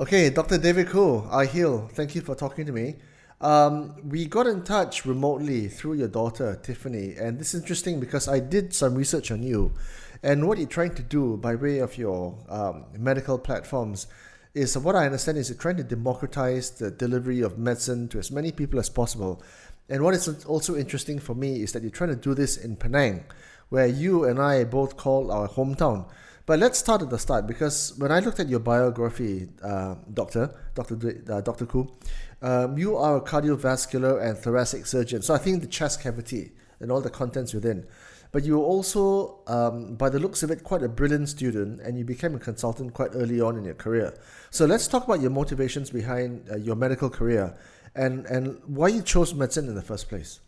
Okay, Dr. David Khoo, I heal. Thank you for talking to me. Um, we got in touch remotely through your daughter, Tiffany, and this is interesting because I did some research on you. And what you're trying to do by way of your um, medical platforms is what I understand is you're trying to democratize the delivery of medicine to as many people as possible. And what is also interesting for me is that you're trying to do this in Penang, where you and I both call our hometown. But let's start at the start because when I looked at your biography, uh, Doctor, Doctor, uh, Doctor Khoo, um, you are a cardiovascular and thoracic surgeon. So I think the chest cavity and all the contents within. But you were also, um, by the looks of it, quite a brilliant student, and you became a consultant quite early on in your career. So let's talk about your motivations behind uh, your medical career, and and why you chose medicine in the first place.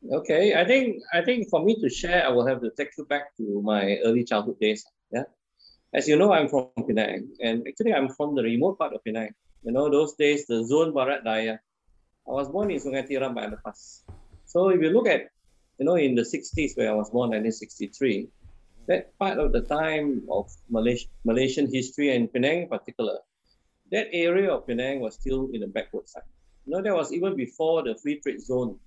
Okay, I think I think for me to share, I will have to take you back to my early childhood days. Yeah, as you know, I'm from Penang, and actually I'm from the remote part of Penang. You know, those days the zone Barat Daya. I was born in Sungai Tiram Bayan Lepas. So if you look at, you know, in the 60s where I was born, 1963, that part of the time of Malaysia, Malaysian history and Penang in particular, that area of Penang was still in the backward side. You know, that was even before the free trade zone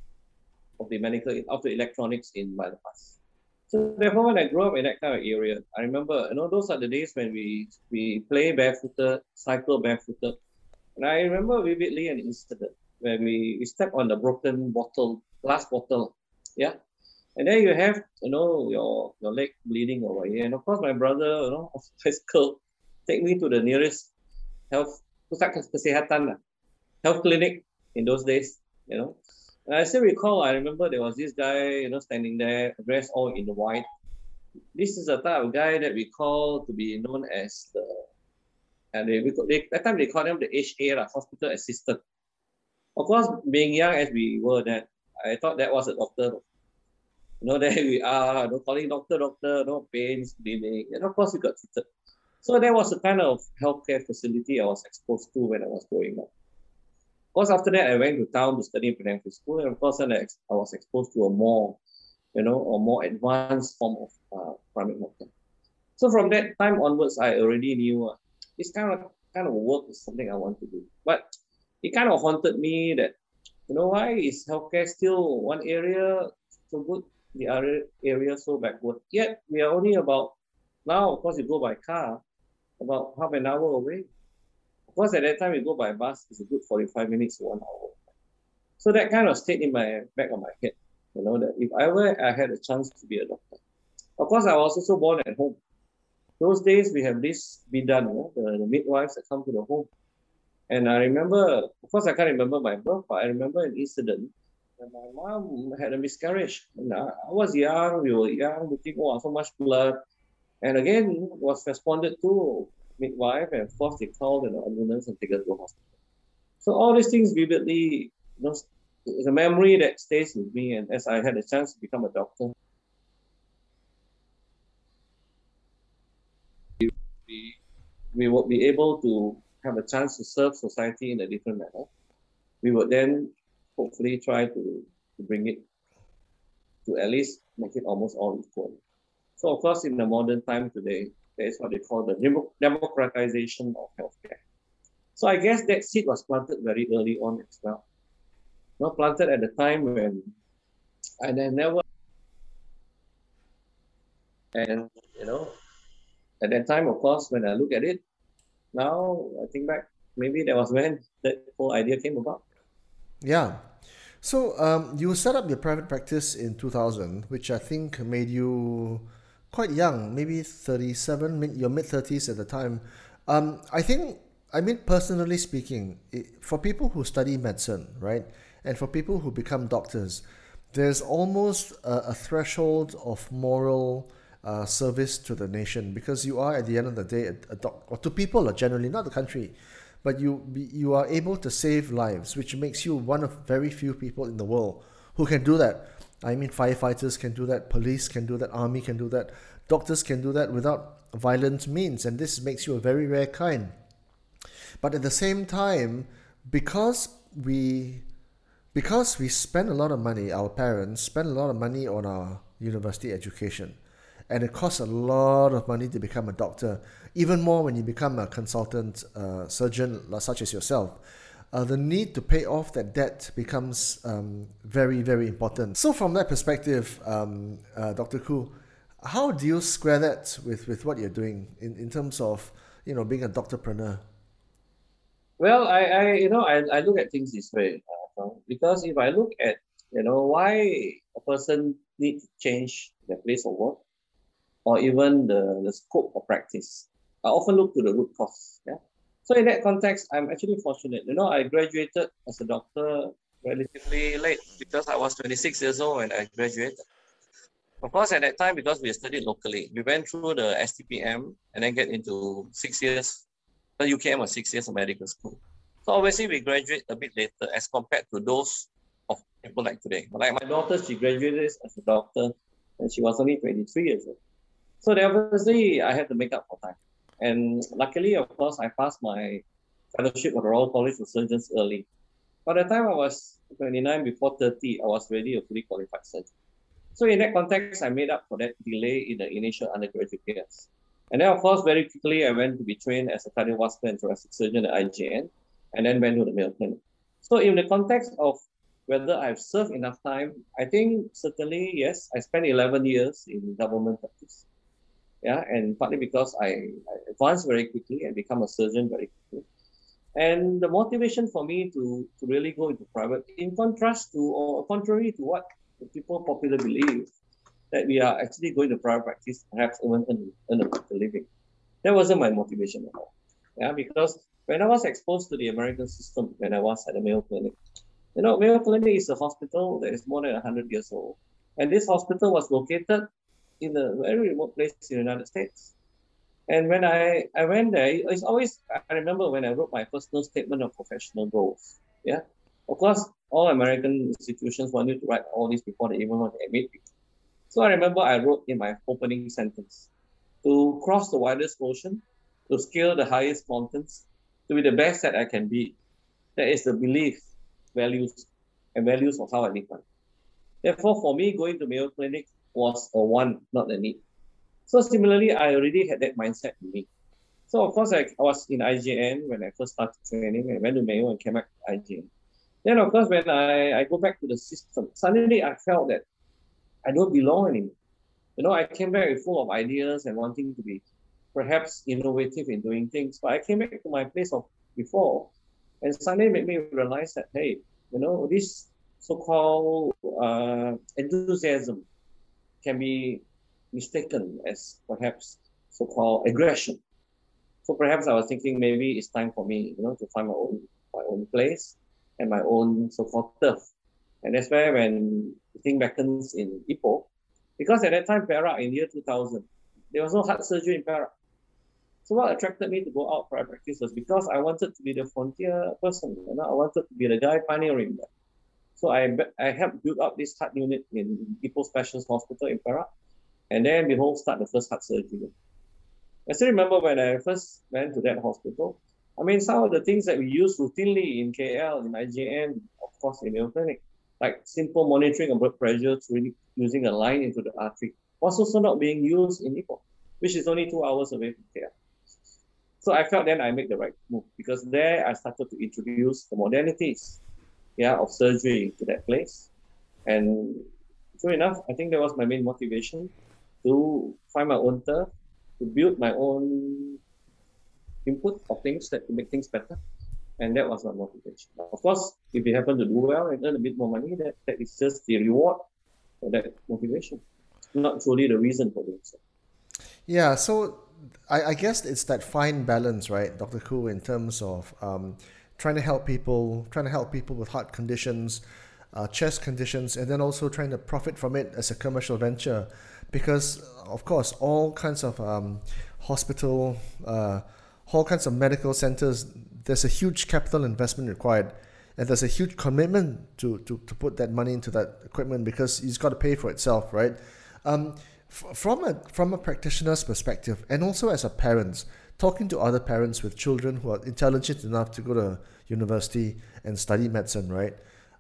of the medical of the electronics in past. So therefore, when I grew up in that kind of area, I remember, you know, those are the days when we we play barefooted, cycle barefooted. And I remember vividly an incident where we, we stepped on the broken bottle, glass bottle. Yeah. And then you have, you know, your your leg bleeding over here. And of course, my brother, you know, of bicycle, take me to the nearest health pusat kesihatan, health clinic in those days, you know. I still recall, I remember there was this guy, you know, standing there, dressed all in white. This is the type of guy that we call to be known as the, and they, they that time they called him the HA, like hospital assistant. Of course, being young as we were then, I thought that was a doctor. You know, there we are, no calling doctor, doctor, no pains, bleeding. And of course, we got treated. So that was the kind of healthcare facility I was exposed to when I was growing up course, after that, I went to town to study in Penang School, and of course, then I, was exposed to a more, you know, a more advanced form of uh, healthcare. So from that time onwards, I already knew uh, this kind of kind of work is something I want to do. But it kind of haunted me that, you know, why is healthcare still one area so good, the other area so backward? Yet we are only about now, of course, you go by car, about half an hour away because at that time, we go by bus, it's a good 45 minutes to one hour. So that kind of stayed in my back of my head, you know, that if I ever I had a chance to be a doctor. Of course, I was also born at home. Those days, we have this bidan, you know, the, the midwives that come to the home. And I remember, of course, I can't remember my birth, but I remember an incident when my mom had a miscarriage. And I, I was young, we were young, looking, oh, so much blood. And again, was responded to midwife, and course they called an ambulance and take her to the hospital. So all these things vividly, you know, it's a memory that stays with me. And as I had a chance to become a doctor, we, we would be able to have a chance to serve society in a different manner. We would then hopefully try to, to bring it to at least make it almost all equal. So of course, in the modern time today, that is what they call the democratization of healthcare. So I guess that seed was planted very early on as well. Not planted at the time when and I never and you know at that time of course when I look at it now I think back maybe that was when that whole idea came about. Yeah. So um, you set up your private practice in 2000, which I think made you quite young, maybe 37, mid, your mid 30s at the time. Um, I think, I mean, personally speaking, it, for people who study medicine, right, and for people who become doctors, there's almost a, a threshold of moral uh, service to the nation because you are, at the end of the day, a, a doc, or to people generally, not the country, but you you are able to save lives, which makes you one of very few people in the world who can do that. I mean, firefighters can do that, police can do that, army can do that, doctors can do that without violent means, and this makes you a very rare kind. But at the same time, because we because we spend a lot of money, our parents spend a lot of money on our university education, and it costs a lot of money to become a doctor, even more when you become a consultant uh, surgeon, such as yourself. Uh, the need to pay off that debt becomes um, very, very important. So, from that perspective, um, uh, Dr. Khoo, how do you square that with, with what you're doing in, in terms of you know being a doctorpreneur? Well, I, I you know I, I look at things this way uh, because if I look at you know why a person needs to change their place of work or even the, the scope of practice, I often look to the root cause. Yeah. So in that context, I'm actually fortunate. You know, I graduated as a doctor relatively late because I was 26 years old when I graduated. Of course, at that time, because we studied locally, we went through the STPM and then get into six years. Uh, the UKM was six years of medical school. So obviously, we graduate a bit later as compared to those of people like today. Like my daughter, she graduated as a doctor and she was only 23 years old. So obviously, I had to make up for time. And luckily, of course, I passed my fellowship at the Royal College of Surgeons early. By the time I was 29, before 30, I was already a fully qualified surgeon. So in that context, I made up for that delay in the initial undergraduate years. And then, of course, very quickly, I went to be trained as a cardiovascular and thoracic surgeon at IJN, and then went to the Mayo Clinic. So in the context of whether I've served enough time, I think certainly, yes, I spent 11 years in government practice yeah, and partly because I, I advanced very quickly and become a surgeon very quickly. And the motivation for me to, to really go into private, in contrast to or contrary to what people popularly believe, that we are actually going to private practice, perhaps even earn, earn a living. That wasn't my motivation at all. Yeah, because when I was exposed to the American system, when I was at the Mayo Clinic, you know, Mayo Clinic is a hospital that is more than 100 years old. And this hospital was located in a very remote place in the United States. And when I, I went there, it's always, I remember when I wrote my personal statement of professional goals. Yeah. Of course, all American institutions want you to write all this before they even want to admit you. So I remember I wrote in my opening sentence to cross the widest ocean, to scale the highest mountains, to be the best that I can be. That is the belief, values, and values of how I live life. Therefore, for me, going to Mayo Clinic was a want, not a need. So similarly, I already had that mindset in me. So of course, I, I was in IJN when I first started training. I went to Mayo and came back to IJN. Then of course, when I, I go back to the system, suddenly I felt that I don't belong anymore. You know, I came back full of ideas and wanting to be perhaps innovative in doing things. But I came back to my place of before, and suddenly made me realize that hey, you know, this so-called uh, enthusiasm can be mistaken as perhaps so-called aggression. So perhaps I was thinking maybe it's time for me, you know, to find my own my own place and my own so-called turf. And that's where when the thing beckons in Ipoh, because at that time, Perak in year 2000, there was no heart surgery in Perak. So what attracted me to go out for practice was because I wanted to be the frontier person. You know, I wanted to be the guy pioneering that. So I, I helped build up this heart unit in Ipoh Specialist Hospital in Perak. And then we behold, start the first heart surgery. I still remember when I first went to that hospital. I mean, some of the things that we use routinely in KL, in IJN, of course, in Mayo Clinic, like simple monitoring of blood pressure through using a line into the artery, was also not being used in Ipoh, which is only two hours away from KL. So I felt then I made the right move because there I started to introduce the modernities yeah, of surgery to that place. And true enough, I think that was my main motivation to find my own turf, to build my own input of things that to make things better. And that was my motivation. Of course, if you happen to do well and earn a bit more money, that, that is just the reward for that motivation, not truly the reason for doing so. Yeah, so I, I guess it's that fine balance, right, Dr. Khoo, in terms of um, trying to help people, trying to help people with heart conditions, uh, chest conditions, and then also trying to profit from it as a commercial venture, because of course all kinds of um, hospital, uh, all kinds of medical centers, there's a huge capital investment required, and there's a huge commitment to to, to put that money into that equipment because it's got to pay for itself, right? Um, f- from a from a practitioner's perspective, and also as a parent talking to other parents with children who are intelligent enough to go to university and study medicine, right?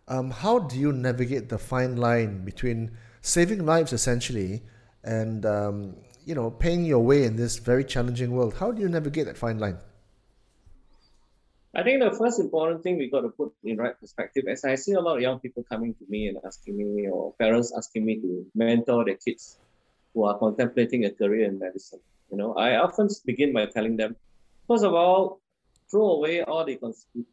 Um, how do you navigate the fine line between saving lives essentially and um, you know paying your way in this very challenging world. How do you navigate that fine line? I think the first important thing we got to put in right perspective, as I see a lot of young people coming to me and asking me, or parents asking me to mentor their kids who are contemplating a career in medicine. You know, I often begin by telling them, first of all, throw away all the,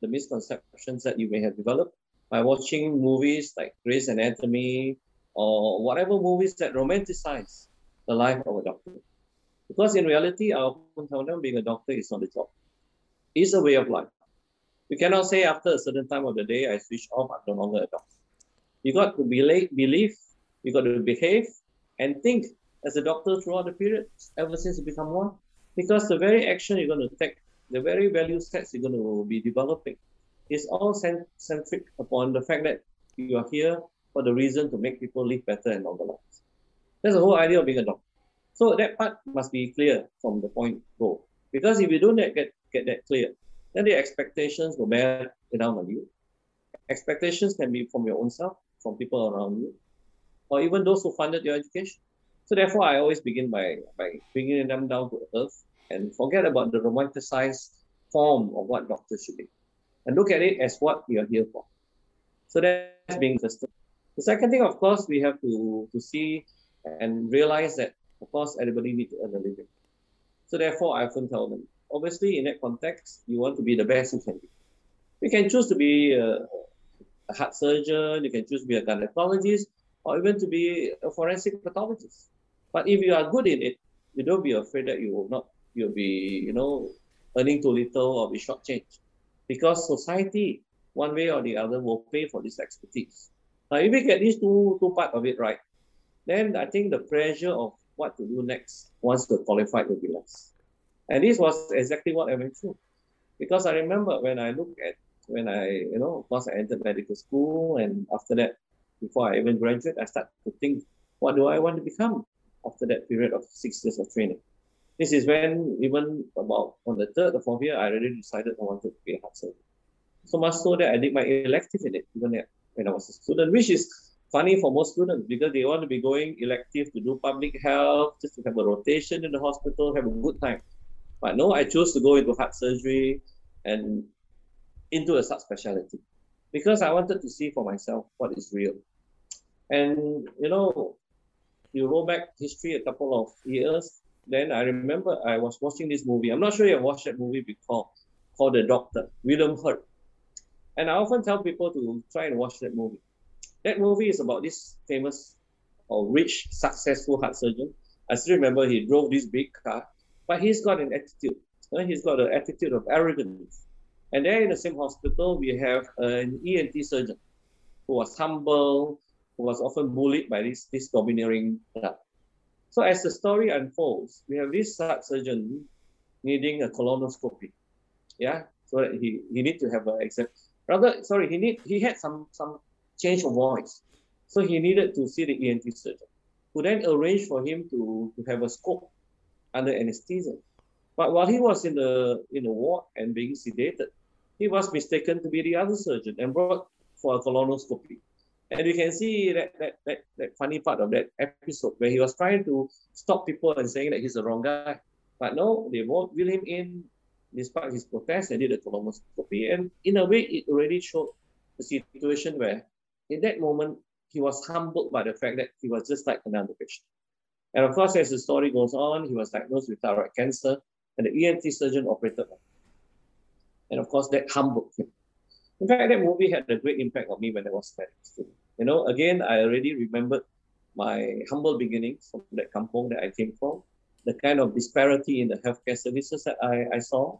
the misconceptions that you may have developed by watching movies like Grey's Anatomy or whatever movies that romanticize the life of a doctor. Because in reality, I often tell them being a doctor is not a job. It's a way of life. You cannot say after a certain time of the day, I switch off, I'm no longer a doctor. You got to believe, believe, you got to behave and think as a doctor throughout the period, ever since you become one. Because the very action you're going to take, the very value sets you're going to be developing, is all centric upon the fact that you are here for the reason to make people live better and longer lives. That's the whole idea of being a doctor. So that part must be clear from the point go. Because if you don't get, get that clear, then the expectations will bear down on you. Expectations can be from your own self, from people around you, or even those who funded your education. So therefore, I always begin by, by bringing them down to earth and forget about the romanticized form of what doctors should be and look at it as what you're here for. So that's being interested. The second thing, of course, we have to, to see and realize that, of course, everybody needs to earn a living. So therefore, I often tell them, obviously, in that context, you want to be the best you can be. You can choose to be a, a heart surgeon, you can choose to be a gynecologist, or even to be a forensic pathologist. But if you are good in it, you don't be afraid that you will not, you'll be, you know, earning too little or be shortchanged. Because society, one way or the other, will pay for this expertise. Now, if we get these two, two part of it right, then I think the pressure of what to do next once you're qualified will be less. And this was exactly what I went through. Because I remember when I look at, when I, you know, course I entered medical school and after that, before I even graduate, I started to think, what do I want to become after that period of six years of training? This is when even about on the third or fourth year, I already decided I wanted to be a heart surgeon. So much so that I did my elective in it, even when I was a student, which is funny for most students because they want to be going elective to do public health, just to have a rotation in the hospital, have a good time. But no, I chose to go into heart surgery and into a subspecialty because I wanted to see for myself what is real. And you know, you roll back history a couple of years, then I remember I was watching this movie. I'm not sure you have watched that movie before, called The Doctor, William Hurt. And I often tell people to try and watch that movie. That movie is about this famous or rich, successful heart surgeon. I still remember he drove this big car, but he's got an attitude. He's got an attitude of arrogance. And there in the same hospital, we have an ENT surgeon who was humble, was often bullied by this, this domineering club. So as the story unfolds, we have this surgeon needing a colonoscopy. Yeah, so he, he need to have an exam. Rather, sorry, he need he had some some change of voice. So he needed to see the ENT surgeon, who then arranged for him to, to have a scope under anesthesia. But while he was in the in the ward and being sedated, he was mistaken to be the other surgeon and brought for a colonoscopy. And you can see that, that, that, that funny part of that episode where he was trying to stop people and saying that he's the wrong guy. But no, they won't will him in despite his protest and did a colonoscopy. And in a way, it already showed the situation where in that moment, he was humbled by the fact that he was just like another patient. And of course, as the story goes on, he was diagnosed with thyroid cancer, and the ENT surgeon operated on him. And of course, that humbled him. In fact, that movie had a great impact on me when I was a student. You know, again, I already remembered my humble beginnings from that kampong that I came from, the kind of disparity in the healthcare services that I, I saw.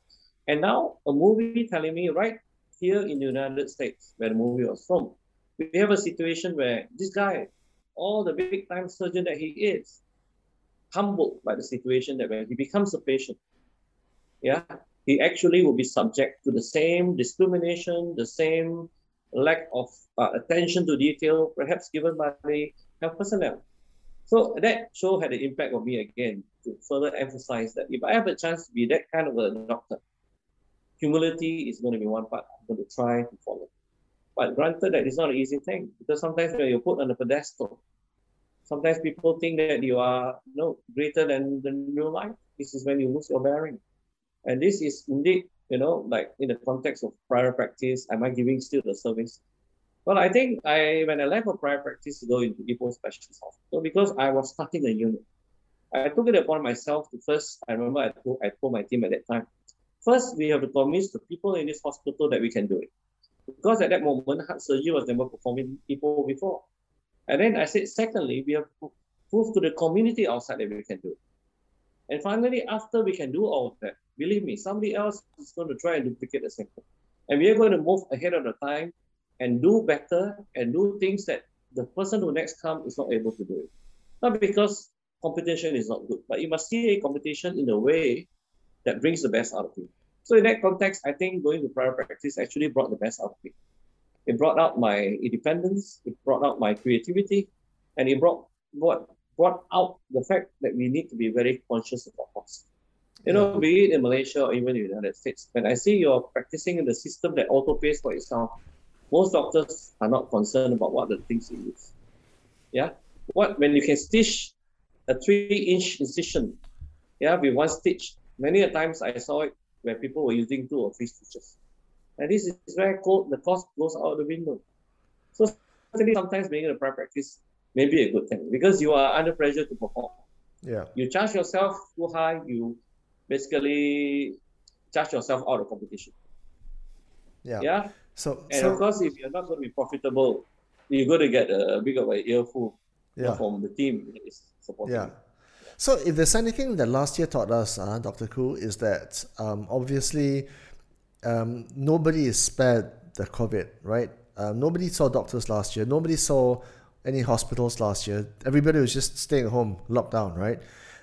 And now a movie telling me right here in the United States, where the movie was from, we have a situation where this guy, all the big time surgeon that he is, humbled by the situation that when he becomes a patient, yeah, he actually will be subject to the same discrimination, the same lack of uh, attention to detail, perhaps given by the health personnel. So that show had an impact on me again to further emphasize that if I have a chance to be that kind of a doctor, humility is going to be one part I'm going to try to follow. But granted that it's not an easy thing because sometimes when you're put on a pedestal, Sometimes people think that you are you know, greater than, the real life. This is when you lose your bearing. And this is indeed, you know, like in the context of prior practice, am I giving still the service? Well, I think I when I left for prior practice to go into Ipoh Specialist Hospital because I was starting a unit. I took it upon myself to first, I remember I told, I told my team at that time, first we have to convince the people in this hospital that we can do it. Because at that moment, heart surgery was never performing people before. And then I said, secondly, we have proved to the community outside that we can do it. And finally, after we can do all of that, believe me, somebody else is going to try and duplicate the same thing. And we are going to move ahead of the time and do better and do things that the person who next come is not able to do it. Not because competition is not good, but you must see a competition in a way that brings the best out of you. So in that context, I think going to private practice actually brought the best out of me. It brought out my independence, it brought out my creativity, and it brought brought, brought out the fact that we need to be very conscious of our cost. You know, be it in Malaysia or even in the United States, when I see you're practicing in the system that auto pays for itself, most doctors are not concerned about what the things you use. Yeah. What when you can stitch a three-inch incision, yeah, with one stitch. Many a times I saw it where people were using two or three stitches. And this is where the cost goes out the window. So certainly sometimes being in a private practice may be a good thing because you are under pressure to perform. Yeah. You charge yourself too high, you basically charge yourself out of competition. Yeah. Yeah. So And so of course, if you're not going to be profitable, you're going to get a big of an earful yeah. from the team that is supporting Yeah. you. So if there's anything that last year taught us, uh, Dr. Khoo, is that um, obviously um, nobody is spared the COVID, right? Uh, nobody saw doctors last year. Nobody saw any hospitals last year. Everybody was just staying at home, locked down, right?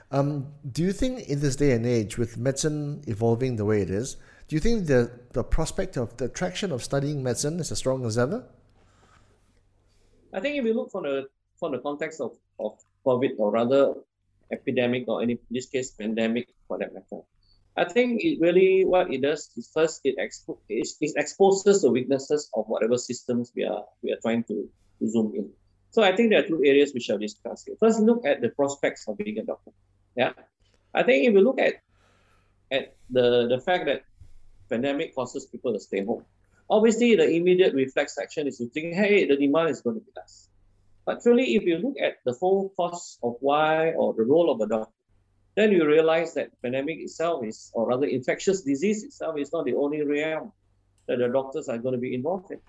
Um, do you think in this day and age, with medicine evolving the way it is, do you think the, the prospect of the attraction of studying medicine is as strong as ever? I think if you look from the from the context of, of COVID or rather epidemic or any in this case pandemic for that matter, I think it really what it does is first it, expo- it, it exposes the weaknesses of whatever systems we are we are trying to, to zoom in. So I think there are two areas we shall discuss here. First, look at the prospects of being a doctor. Yeah, I think if you look at at the the fact that pandemic causes people to stay home, obviously the immediate reflex action is to think, hey, the demand is going to be less. But truly, if you look at the full cost of why or the role of a doctor, then you realize that pandemic itself is, or rather infectious disease itself is not the only realm that the doctors are going to be involved in.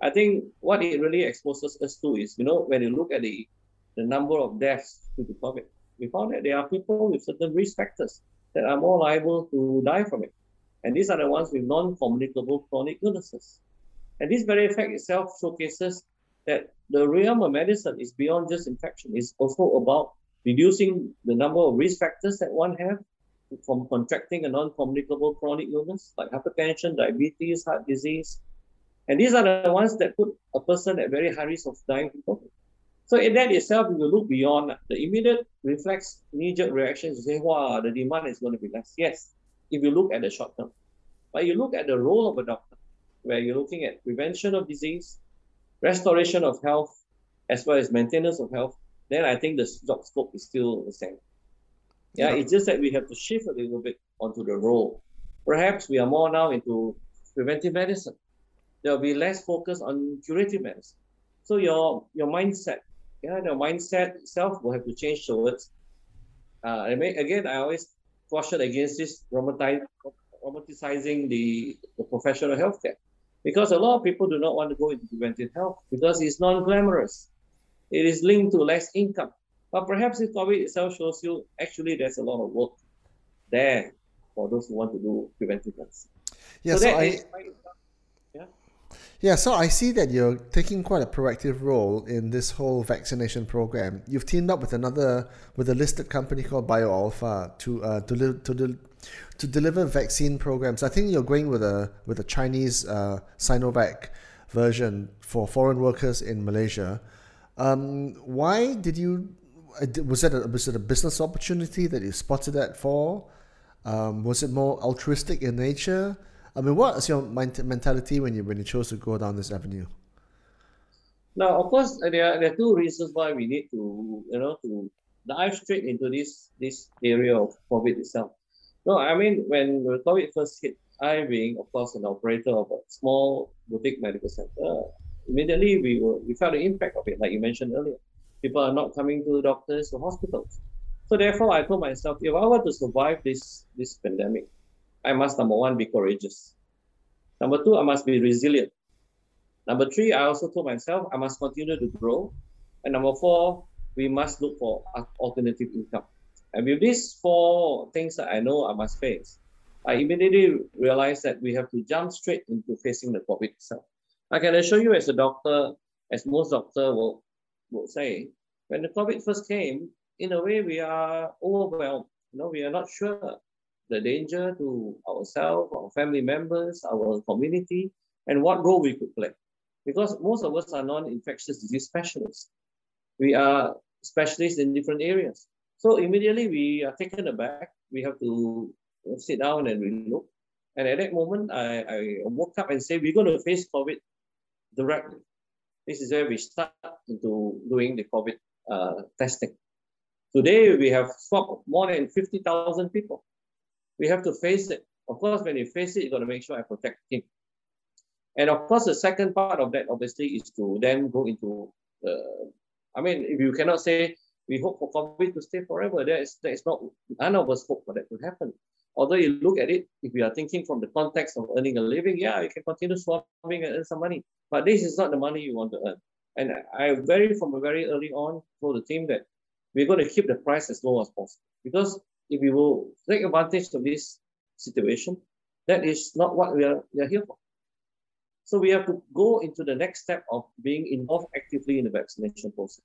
I think what it really exposes us to is, you know, when you look at the, the number of deaths due to COVID, we found that there are people with certain risk factors that are more liable to die from it. And these are the ones with non-communicable chronic illnesses. And this very fact itself showcases that the realm of medicine is beyond just infection. It's also about reducing the number of risk factors that one have from contracting a non-communicable chronic illness like hypertension, diabetes, heart disease. And these are the ones that put a person at very high risk of dying from COVID. So in that itself, if you look beyond the immediate reflex, knee-jerk reactions, you say, wow, the demand is going to be less. Yes, if you look at the short term. But you look at the role of a doctor, where you're looking at prevention of disease, restoration of health, as well as maintenance of health, then I think the job scope is still the same. Yeah, Yeah. it's just that we have to shift a little bit onto the role. Perhaps we are more now into preventive medicine. There will be less focus on curative medicine. So your your mindset, yeah, the mindset itself will have to change towards. Uh, I mean, again, I always caution against this romanti- romanticizing the, the professional healthcare because a lot of people do not want to go into preventive health because it's non-glamorous. It is linked to less income. But perhaps if COVID itself shows you actually there's a lot of work there for those who want to do preventive medicine. Yeah, so so, I, is- Yeah, so I see that you're taking quite a proactive role in this whole vaccination program. You've teamed up with another with a listed company called BioAlpha to uh, to, to, to deliver vaccine programs. I think you're going with a with a Chinese uh, Sinovac version for foreign workers in Malaysia. Um, why did you? uh, Was it a, was it a business opportunity that you spotted that for? Um, was it more altruistic in nature? I mean, what is your mentality when you when you chose to go down this avenue? Now, of course, uh, there are, there are two reasons why we need to, you know, to dive straight into this this area of COVID itself. No, I mean, when COVID first hit, I being, of course, an operator of a small boutique medical center, immediately we were we felt the impact of it, like you mentioned earlier. People are not coming to doctors or hospitals. So therefore, I told myself, if I want to survive this this pandemic, I must number one be courageous. Number two, I must be resilient. Number three, I also told myself I must continue to grow. And number four, we must look for alternative income. And with these four things that I know I must face, I immediately realized that we have to jump straight into facing the COVID itself. I can assure you as a doctor, as most doctors will, will say, when the COVID first came, in a way we are overwhelmed. You know, we are not sure the danger to ourselves, our family members, our community, and what role we could play. Because most of us are non-infectious disease specialists. We are specialists in different areas. So immediately we are taken aback. We have to sit down and we look. And at that moment, I, I woke up and said, we're going to face COVID directly. This is where we start into doing the COVID uh, testing. Today, we have swapped more than 50,000 people. We have to face it. Of course, when you face it, you got to make sure I protect him. And of course, the second part of that, obviously, is to then go into I mean, if you cannot say we hope for COVID to stay forever, that is, that is not, none of us hope for that to happen. Although you look at it, if we are thinking from the context of earning a living, yeah, you can continue swapping and earn some money. But this is not the money you want to earn. And I very, from very early on, told the team that we're going to keep the price as low as possible. Because if we will take advantage of this situation, that is not what we are, we are here for. So we have to go into the next step of being involved actively in the vaccination process.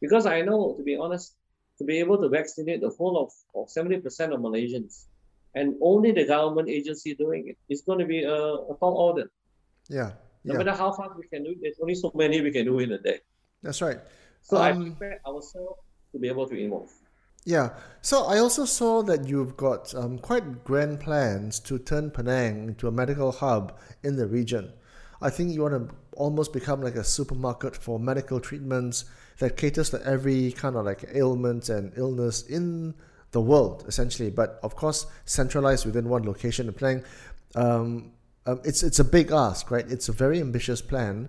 Because I know, to be honest, to be able to vaccinate the whole of, of 70% of Malaysians and only the government agency doing it is going to be a, a tall order. Yeah. No matter how fast we can do it, there's only so many we can do in a day. That's right. So um, I prepare ourselves to be able to involve. Yeah. So I also saw that you've got um, quite grand plans to turn Penang into a medical hub in the region. I think you want to almost become like a supermarket for medical treatments that caters to every kind of like ailment and illness in the world, essentially. But of course, centralized within one location. Penang, um, um, it's it's a big ask, right? It's a very ambitious plan.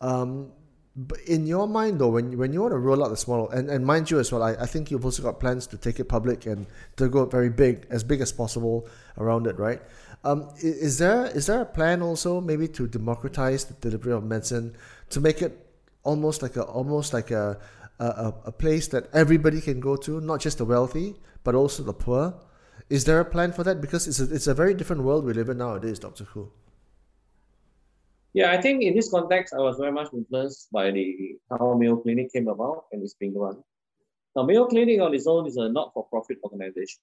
Um, but in your mind, though, when when you want to roll out this model, and, and mind you as well, I, I think you've also got plans to take it public and to go very big, as big as possible around it, right? Um, is there is there a plan also maybe to democratize the delivery of medicine to make it almost like a almost like a a, a place that everybody can go to, not just the wealthy, but also the poor? Is there a plan for that? Because it's a, it's a very different world we live in nowadays, Doctor Khoo. Yeah, I think in this context, I was very much influenced by the how Mayo Clinic came about and is being run. Now, Mayo Clinic on its own is a not-for-profit organization.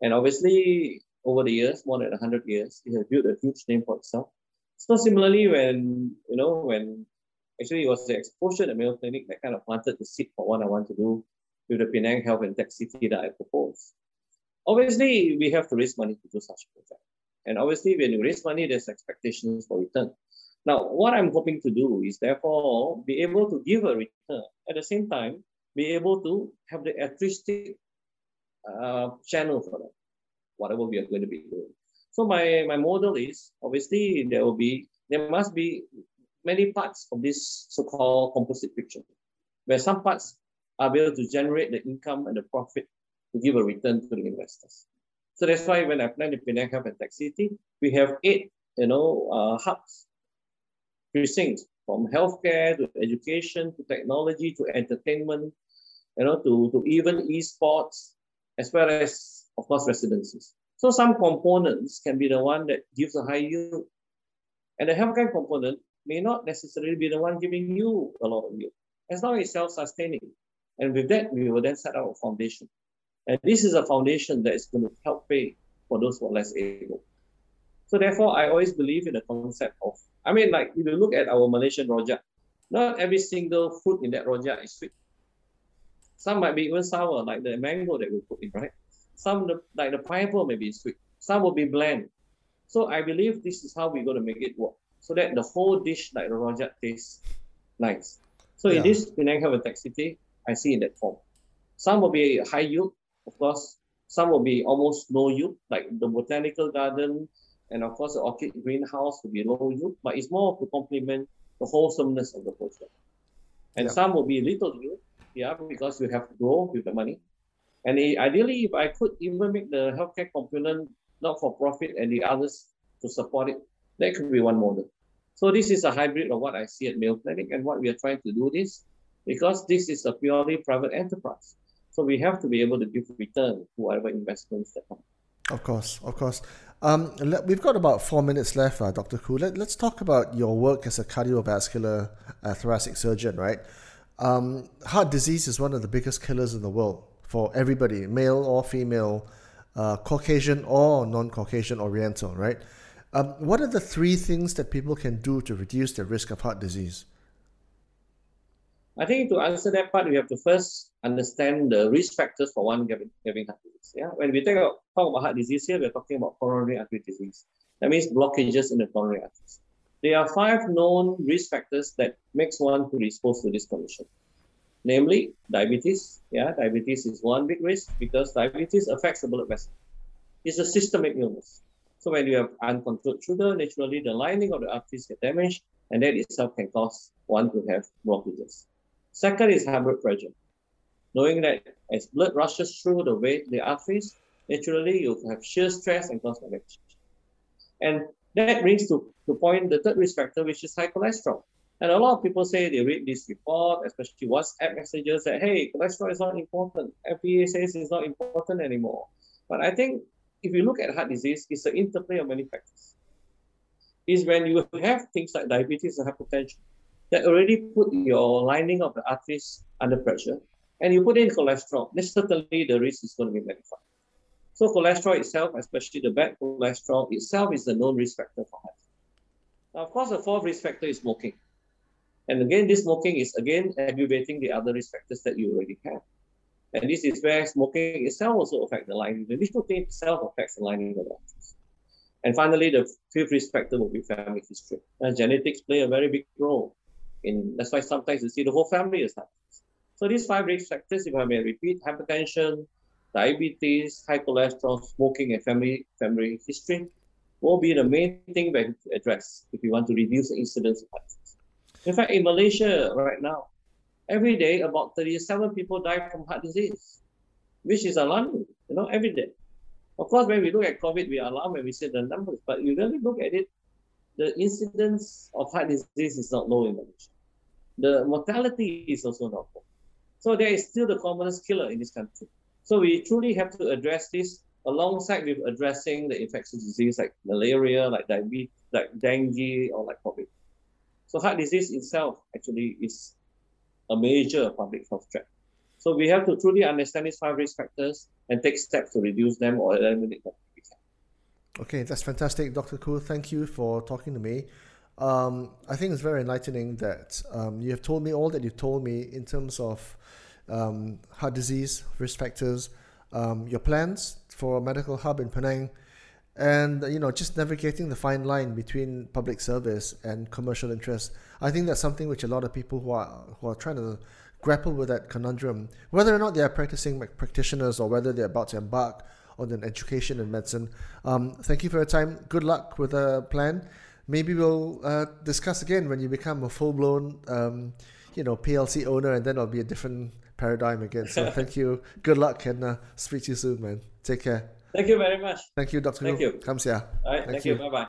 And obviously, over the years, more than 100 years, it has built a huge name for itself. So similarly, when, you know, when actually it was the exposure at Mayo Clinic that kind of planted the seed for what I want to do with the Penang Health and Tech City that I propose. Obviously, we have to raise money to do such a project. And obviously, when you raise money, there's expectations for return. Now, what I'm hoping to do is therefore be able to give a return. At the same time, be able to have the artistic uh, channel for that, whatever we are going to be doing. So my, my model is obviously there will be, there must be many parts of this so-called composite picture, where some parts are able to generate the income and the profit to give a return to the investors. So that's why when I plan the Penang Health and Tech City, we have eight, you know, uh, hubs precincts from healthcare to education to technology to entertainment, you know, to, to even esports, as well as, of course, residences. So some components can be the one that gives a high yield. And the healthcare component may not necessarily be the one giving you a lot of yield, as long as it's self-sustaining. And with that, we will then set up a foundation. And this is a foundation that is going to help pay for those who are less able. So therefore, I always believe in the concept of I mean, like if you look at our Malaysian rojak, not every single fruit in that rojak is sweet. Some might be even sour, like the mango that we put in, right? Some the like the pineapple may be sweet. Some will be bland. So I believe this is how we're going to make it work, so that the whole dish, like the rojak, tastes nice. So yeah. in this Penang Health Tech City, I see in that form. Some will be high yield, of course. Some will be almost no yield, like the botanical garden, and of course the orchid greenhouse will be low yield, but it's more to complement the wholesomeness of the project. And yeah. some will be little yield, yeah, because you have to grow with the money. And ideally, if I could even make the healthcare component not for profit and the others to support it, that could be one model. So this is a hybrid of what I see at Mayo Clinic and what we are trying to do this because this is a purely private enterprise. So we have to be able to give return to whatever investments that come. Of course, of course. Um, we've got about four minutes left, uh, Dr. Khoo. Let, us talk about your work as a cardiovascular uh, thoracic surgeon, right? Um, heart disease is one of the biggest killers in the world for everybody, male or female, uh, Caucasian or non Caucasian Oriental, right? Um, what are the three things that people can do to reduce the risk of heart disease? I think to answer that part, we have to first understand the risk factors for one having, having heart disease. Yeah, when we talk about, talk about heart disease here, we're talking about coronary artery disease. That means blockages in the coronary arteries. There are five known risk factors that makes one exposed to this condition. Namely, diabetes. Yeah, diabetes is one big risk because diabetes affects the blood vessel. It's a systemic illness. So when you have uncontrolled sugar, naturally the lining of the arteries get damaged, and that itself can cause one to have blockages. Second is high blood pressure. Knowing that as blood rushes through the vein, the arteries, naturally you have shear stress and cause damage. And that brings to the point the third risk factor, which is high cholesterol. And a lot of people say they read this report, especially WhatsApp messages that, hey, cholesterol is not important. FDA says it's not important anymore. But I think if you look at heart disease, it's an interplay of many factors. Is when you have things like diabetes and hypertension, that already put your lining of the arteries under pressure, and you put in cholesterol, then certainly the risk is going to be magnified. So cholesterol itself, especially the bad cholesterol itself, is the known risk factor for heart. Now, of course, the fourth risk factor is smoking. And again, this smoking is again aggravating the other risk factors that you already have. And this is where smoking itself also affects the lining. The nicotine itself affects the lining of the arteries. And finally, the fifth risk factor will be family history. And genetics play a very big role in that's why sometimes you see the whole family is diabetes. So these five risk factors, if I may repeat, hypertension, diabetes, high cholesterol, smoking, and family family history will be the main thing we address if we want to reduce the incidence of heart disease. In fact, in Malaysia right now, every day about 37 people die from heart disease, which is alarming, you know, every day. Of course, when we look at COVID, we are alarmed when we see the numbers, but you really look at it, the incidence of heart disease is not low in Malaysia the mortality is also not low. So there is still the commonest killer in this country. So we truly have to address this alongside with addressing the infectious disease like malaria, like diabetes, like dengue, or like COVID. So heart disease itself actually is a major public health threat. So we have to truly understand these five risk factors and take steps to reduce them or eliminate them. Okay, that's fantastic, Dr. Khoo. Thank you for talking to me. Um, I think it's very enlightening that um, you have told me all that you've told me in terms of um, heart disease risk factors, um, your plans for a medical hub in Penang, and you know just navigating the fine line between public service and commercial interest. I think that's something which a lot of people who are who are trying to grapple with that conundrum, whether or not they are practicing practitioners or whether they're about to embark on an education in medicine. Um, thank you for your time. Good luck with the plan maybe we'll uh, discuss again when you become a full blown, um, you know, PLC owner, and then it'll be a different paradigm again. So thank you. Good luck, and uh, speak to you soon, man. Take care. Thank you very much. Thank you, Dr. Thank you. Here. All right. Thank, thank you. you. Bye bye.